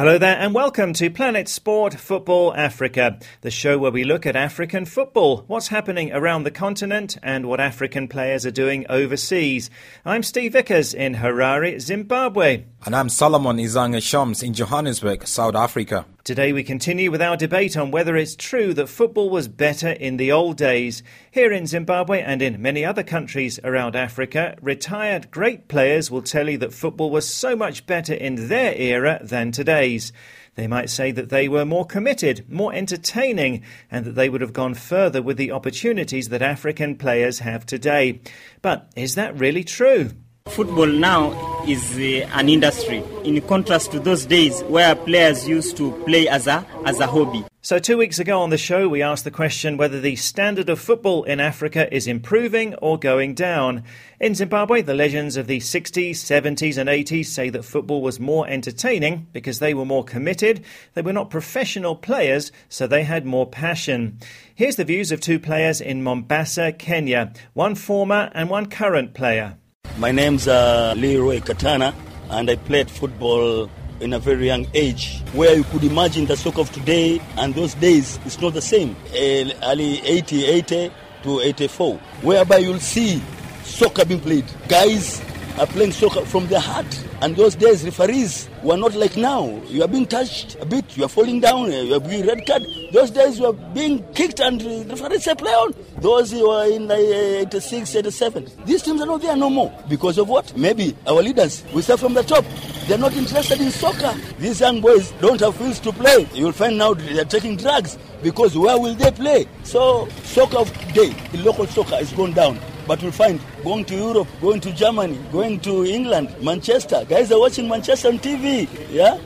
Hello there, and welcome to Planet Sport Football Africa, the show where we look at African football, what's happening around the continent, and what African players are doing overseas. I'm Steve Vickers in Harare, Zimbabwe. And I'm Solomon Izang Ashoms in Johannesburg, South Africa. Today we continue with our debate on whether it's true that football was better in the old days. Here in Zimbabwe and in many other countries around Africa, retired great players will tell you that football was so much better in their era than today's. They might say that they were more committed, more entertaining, and that they would have gone further with the opportunities that African players have today. But is that really true? Football now is uh, an industry, in contrast to those days where players used to play as a, as a hobby. So, two weeks ago on the show, we asked the question whether the standard of football in Africa is improving or going down. In Zimbabwe, the legends of the 60s, 70s, and 80s say that football was more entertaining because they were more committed, they were not professional players, so they had more passion. Here's the views of two players in Mombasa, Kenya, one former and one current player. My name's uh, Leroy Katana, and I played football in a very young age, where you could imagine the soccer of today and those days it's not the same. Early 80, 80 to 84, whereby you'll see soccer being played. Guys are playing soccer from their heart. And those days, referees were not like now. You are being touched a bit, you are falling down, you are being red card. Those days, you are being kicked and the referees say play on. Those who were in like 86, 87. These teams are not there no more. Because of what? Maybe our leaders, we start from the top. They're not interested in soccer. These young boys don't have fields to play. You'll find now they're taking drugs because where will they play? So, soccer today, the local soccer is gone down. But we'll find going to Europe, going to Germany, going to England, Manchester. Guys are watching Manchester on TV. Yeah?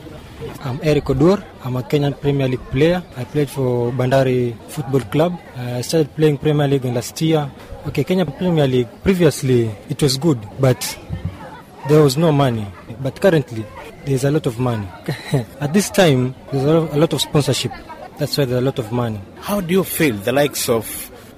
I'm Eric Odur. I'm a Kenyan Premier League player. I played for Bandari Football Club. I started playing Premier League in last year. Okay, Kenya Premier League, previously it was good, but there was no money. But currently, there's a lot of money. At this time, there's a lot of sponsorship. That's why there's a lot of money. How do you feel the likes of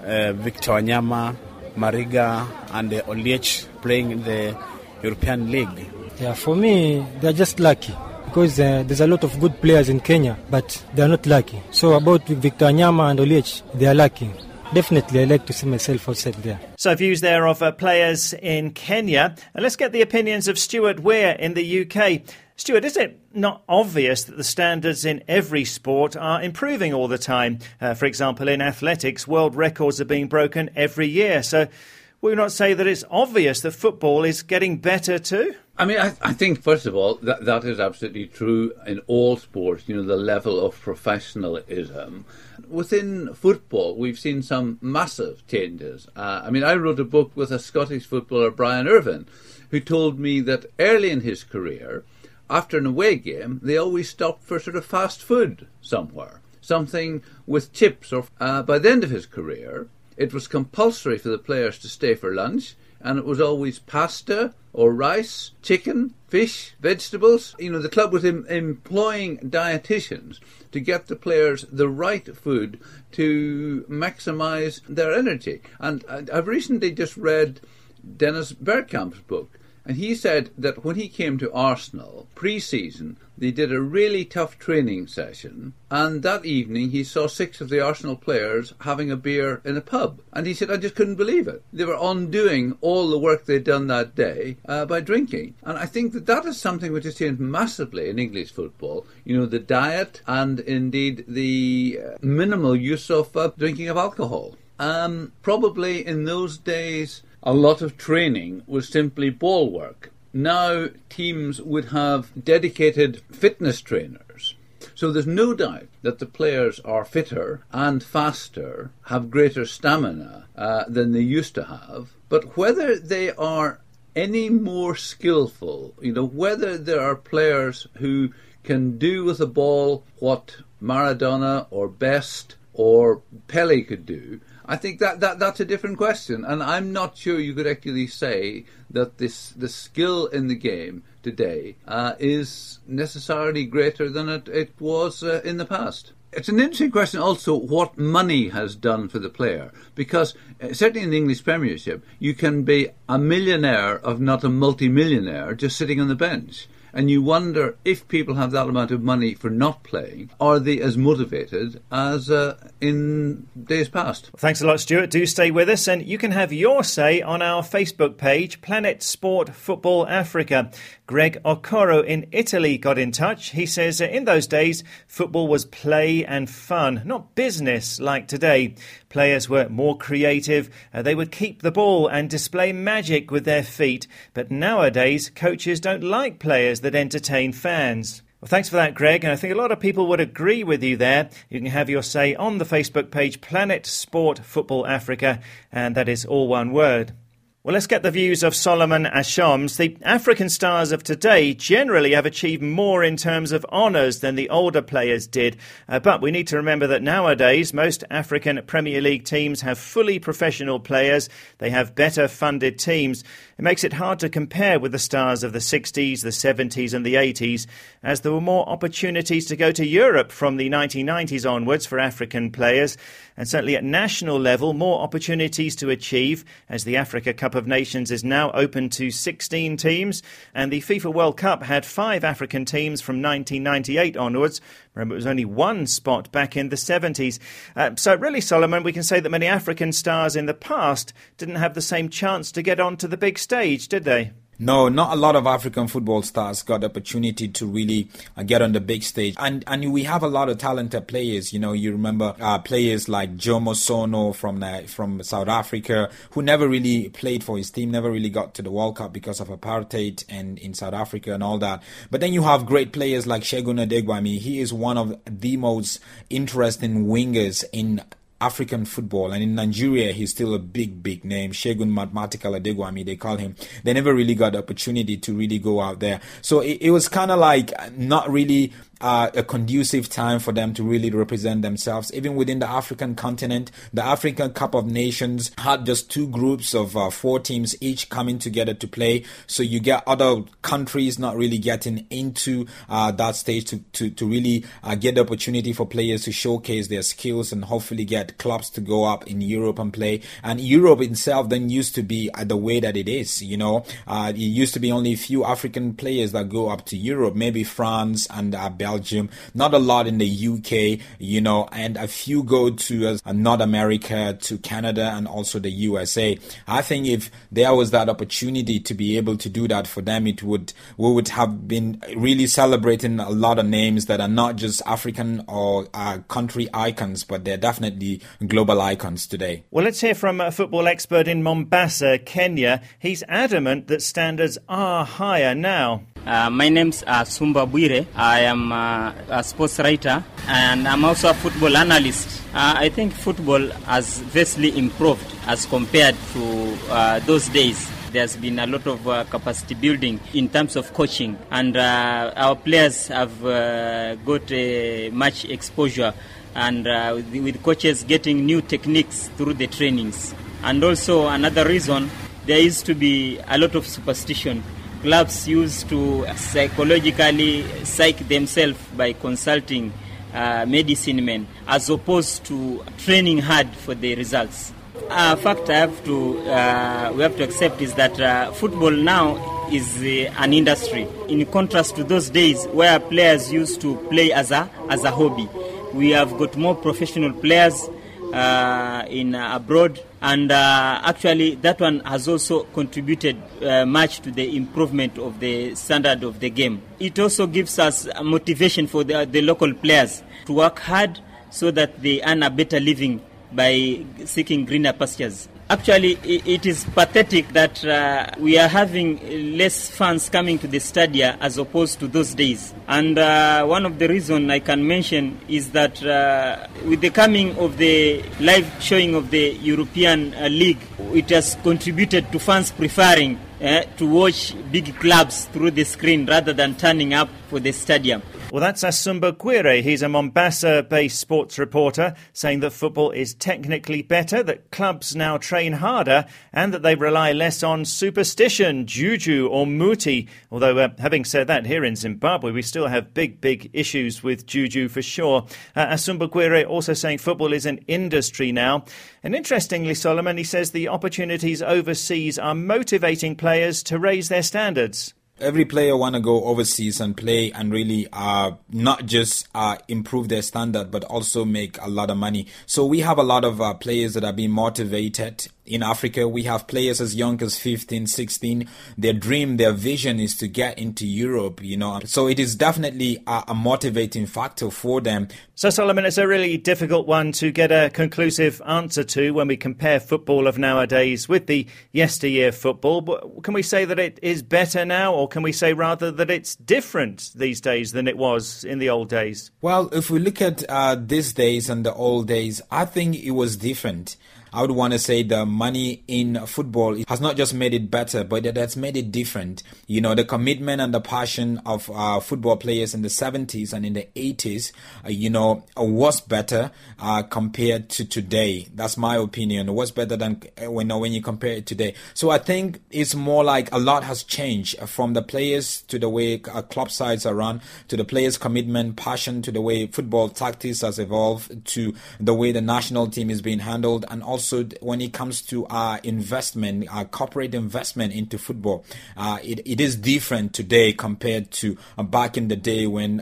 uh, Victor Wanyama, Mariga, and uh, Oliech playing in the European League? Yeah, for me, they're just lucky because uh, there's a lot of good players in Kenya, but they're not lucky. So about Victor Wanyama and Oliech, they are lucky. Definitely, I like to see myself outside there. So, views there of uh, players in Kenya. And let's get the opinions of Stuart Weir in the UK. Stuart, is it not obvious that the standards in every sport are improving all the time? Uh, for example, in athletics, world records are being broken every year. So, will you not say that it's obvious that football is getting better too? I mean, I, I, think first of all that that is absolutely true in all sports. You know, the level of professionalism within football, we've seen some massive changes. Uh, I mean, I wrote a book with a Scottish footballer, Brian Irvine, who told me that early in his career, after an away game, they always stopped for sort of fast food somewhere, something with chips. Or uh, by the end of his career, it was compulsory for the players to stay for lunch and it was always pasta or rice, chicken, fish, vegetables. You know, the club was em- employing dietitians to get the players the right food to maximize their energy. And I've recently just read Dennis Bergkamp's book, and he said that when he came to Arsenal pre season, they did a really tough training session, and that evening he saw six of the Arsenal players having a beer in a pub. And he said, I just couldn't believe it. They were undoing all the work they'd done that day uh, by drinking. And I think that that is something which has changed massively in English football. You know, the diet and indeed the uh, minimal use of uh, drinking of alcohol. Um, probably in those days, a lot of training was simply ball work. Now teams would have dedicated fitness trainers. So there's no doubt that the players are fitter and faster, have greater stamina uh, than they used to have. But whether they are any more skillful, you know, whether there are players who can do with a ball what Maradona or Best or Pele could do, I think that, that that's a different question, and I'm not sure you could actually say that this the skill in the game today uh, is necessarily greater than it, it was uh, in the past. It's an interesting question also what money has done for the player, because uh, certainly in the English Premiership, you can be a millionaire of not a multimillionaire just sitting on the bench. And you wonder if people have that amount of money for not playing, are they as motivated as uh, in days past? Thanks a lot, Stuart. Do stay with us, and you can have your say on our Facebook page, Planet Sport Football Africa. Greg Okoro in Italy got in touch. He says in those days, football was play and fun, not business like today. Players were more creative, uh, they would keep the ball and display magic with their feet. But nowadays, coaches don't like players that entertain fans. Well, thanks for that, Greg. And I think a lot of people would agree with you there. You can have your say on the Facebook page Planet Sport Football Africa, and that is all one word. Well, let's get the views of Solomon Ashoms. The African stars of today generally have achieved more in terms of honours than the older players did. Uh, but we need to remember that nowadays most African Premier League teams have fully professional players. They have better funded teams. It makes it hard to compare with the stars of the 60s, the 70s, and the 80s, as there were more opportunities to go to Europe from the 1990s onwards for African players, and certainly at national level, more opportunities to achieve, as the Africa Cup of Nations is now open to 16 teams, and the FIFA World Cup had five African teams from 1998 onwards. Remember, it was only one spot back in the 70s. Uh, so, really, Solomon, we can say that many African stars in the past didn't have the same chance to get onto the big stage, did they? No, not a lot of African football stars got the opportunity to really uh, get on the big stage, and and we have a lot of talented players. You know, you remember uh, players like Jomo Sono from from South Africa, who never really played for his team, never really got to the World Cup because of apartheid and in South Africa and all that. But then you have great players like Segun Odegbami. He is one of the most interesting wingers in African football. And in Nigeria, he's still a big, big name. Segun Mathematical Odegbami, they call him. They never really got the opportunity to really go out there. So it, it was kind of like not really uh, a conducive time for them to really represent themselves. Even within the African continent, the African Cup of Nations had just two groups of uh, four teams each coming together to play. So you get other countries not really getting into uh, that stage to, to, to really uh, get the opportunity for players to showcase their skills and hopefully get clubs to go up in Europe and play. And Europe itself then used to be uh, the way that it is, you know. Uh, it used to be only a few African players that go up to Europe, maybe France and Belgium, not a lot in the UK, you know, and a few go to uh, North America, to Canada, and also the USA. I think if there was that opportunity to be able to do that for them, it would we would have been really celebrating a lot of names that are not just African or uh, country icons, but they're definitely global icons today. Well, let's hear from a football expert in Mombasa, Kenya. He's adamant that standards are higher now. Uh, my name's uh, Sumba Bwire. I am uh, a sports writer and I'm also a football analyst. Uh, I think football has vastly improved as compared to uh, those days. There's been a lot of uh, capacity building in terms of coaching, and our players have got much exposure, and with, with coaches getting new techniques through the trainings. And also, another reason there used to be a lot of superstition clubs used to psychologically psych themselves by consulting uh, medicine men as opposed to training hard for the results. A uh, fact I have to, uh, we have to accept is that uh, football now is uh, an industry. In contrast to those days where players used to play as a, as a hobby, we have got more professional players uh, in uh, abroad, and uh, actually that one has also contributed uh, much to the improvement of the standard of the game. It also gives us motivation for the, the local players to work hard so that they earn a better living by seeking greener pastures. Actually, it is pathetic that uh, we are having less fans coming to the stadia as opposed to those days. And uh, one of the reasons I can mention is that uh, with the coming of the live showing of the European uh, League, it has contributed to fans preferring uh, to watch big clubs through the screen rather than turning up for the stadium. Well, that's Asumba Gwire. He's a Mombasa based sports reporter saying that football is technically better, that clubs now train harder, and that they rely less on superstition, juju, or muti. Although, uh, having said that, here in Zimbabwe, we still have big, big issues with juju for sure. Uh, Asumba Gwire also saying football is an industry now. And interestingly, Solomon, he says the opportunities overseas are motivating players to raise their standards. Every player want to go overseas and play and really uh, not just uh, improve their standard, but also make a lot of money. So we have a lot of uh, players that are being motivated in Africa, we have players as young as 15, 16. Their dream, their vision is to get into Europe, you know. So it is definitely a, a, motivating factor for them. So, Solomon, it's a really difficult one to get a conclusive answer to when we compare football of nowadays with the yesteryear football. But can we say that it is better now, or can we say rather that it's different these days than it was in the old days? Well, if we look at uh, these days and the old days, I think it was different. I would want to say the money in football has not just made it better, but it has made it different. You know, the commitment and the passion of uh, football players in the 70s and in the 80s, uh, you know, was better uh, compared to today. That's my opinion. It was better than uh, when, when you compare it today. So I think it's more like a lot has changed from the players to the way uh, club sides are run, to the players' commitment, passion, to the way football tactics has evolved, to the way the national team is being handled, and also also when it comes to our investment, our corporate investment into football, uh, it, it is different today compared to uh, back in the day when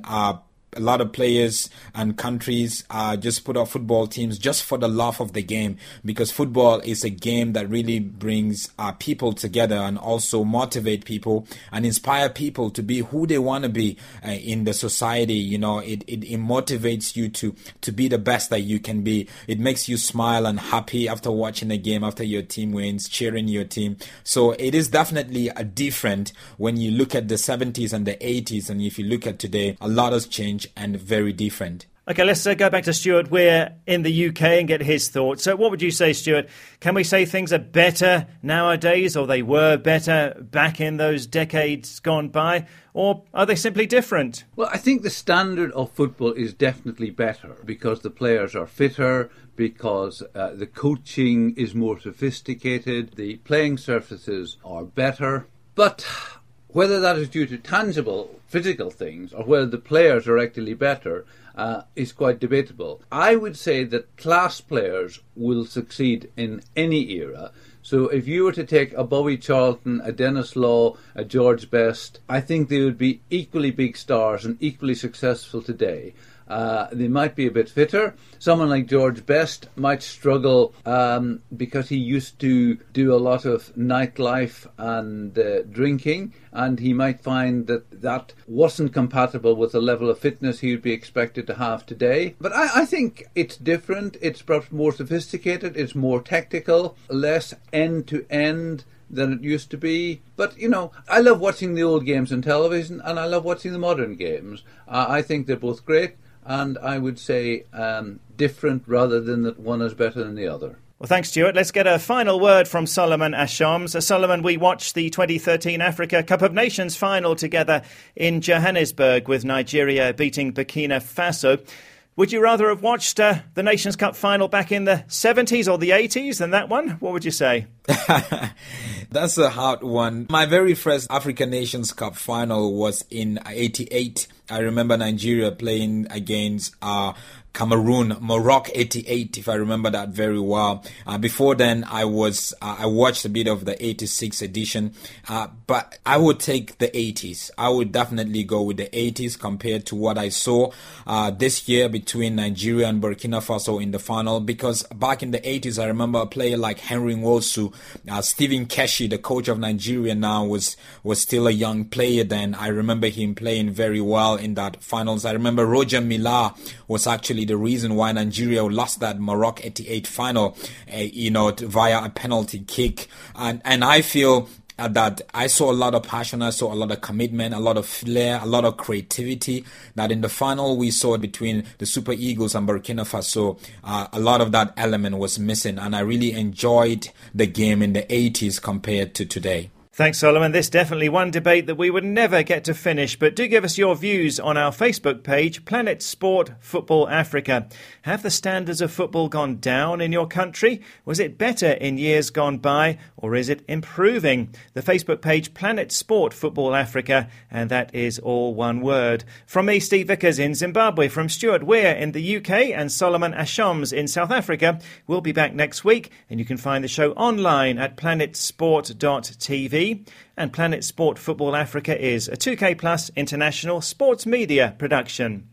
a lot of players and countries uh, just put up football teams just for the love of the game because football is a game that really brings uh, people together and also motivate people and inspire people to be who they want to be uh, in the society. You know it, it, it motivates you to to be the best that you can be. It makes you smile and happy after watching the game after your team wins cheering your team. So it is definitely a different when you look at the 70s and the 80s and if you look at today a lot has changed and very different. Okay, let's uh, go back to Stuart Weir in the UK and get his thoughts. So, what would you say, Stuart? Can we say things are better nowadays, or they were better back in those decades gone by, or are they simply different? Well, I think the standard of football is definitely better because the players are fitter, because uh, the coaching is more sophisticated, the playing surfaces are better. But whether that is due to tangible physical things or whether the players are actually better uh, is quite debatable. I would say that class players will succeed in any era. So if you were to take a Bobby Charlton, a Denis Law, a George Best, I think they would be equally big stars and equally successful today. Uh, they might be a bit fitter. Someone like George Best might struggle um, because he used to do a lot of nightlife and uh, drinking, and he might find that that wasn't compatible with the level of fitness he would be expected to have today. But I, I think it's different. It's perhaps more sophisticated. It's more tactical, less end to end than it used to be. But you know, I love watching the old games on television, and I love watching the modern games. Uh, I think they're both great and I would say um, different rather than that one is better than the other. Well, thanks, Stuart. Let's get a final word from Solomon Ashoms. Solomon, we watched the 2013 Africa Cup of Nations final together in Johannesburg with Nigeria beating Burkina Faso. Would you rather have watched uh, the Nations Cup final back in the 70s or the 80s than that one? What would you say? That's a hard one. My very first African Nations Cup final was in 88. I remember Nigeria playing against uh, Cameroon, Morocco 88, if I remember that very well. Uh, before then, I was, uh, I watched a bit of the 86 edition, uh, but I would take the 80s. I would definitely go with the 80s compared to what I saw, uh, this year between Nigeria and Burkina Faso in the final, because back in the 80s, I remember a player like Henry Nwosu, uh, Stephen Keshi, the coach of Nigeria now, was, was still a young player then. I remember him playing very well in that finals. I remember Roger Milla was actually the reason why Nigeria lost that Morocco 88 final, uh, you know, via a penalty kick. And, and I feel uh, that I saw a lot of passion, I saw a lot of commitment, a lot of flair, a lot of creativity. That in the final we saw between the Super Eagles and Burkina Faso, uh, a lot of that element was missing, and I really enjoyed the game in the 80s compared to today. Thanks, Solomon. This definitely one debate that we would never get to finish, but do give us your views on our Facebook page, Planet Sport Football Africa. Have the standards of football gone down in your country? Was it better in years gone by, or is it improving? The Facebook page, Planet Sport Football Africa, and that is all one word. From me, Steve Vickers in Zimbabwe, from Stuart Weir in the UK, and Solomon Ashoms in South Africa, we'll be back next week, and you can find the show online at planetsport.tv And Planet Sport Football Africa is a 2K Plus international sports media production.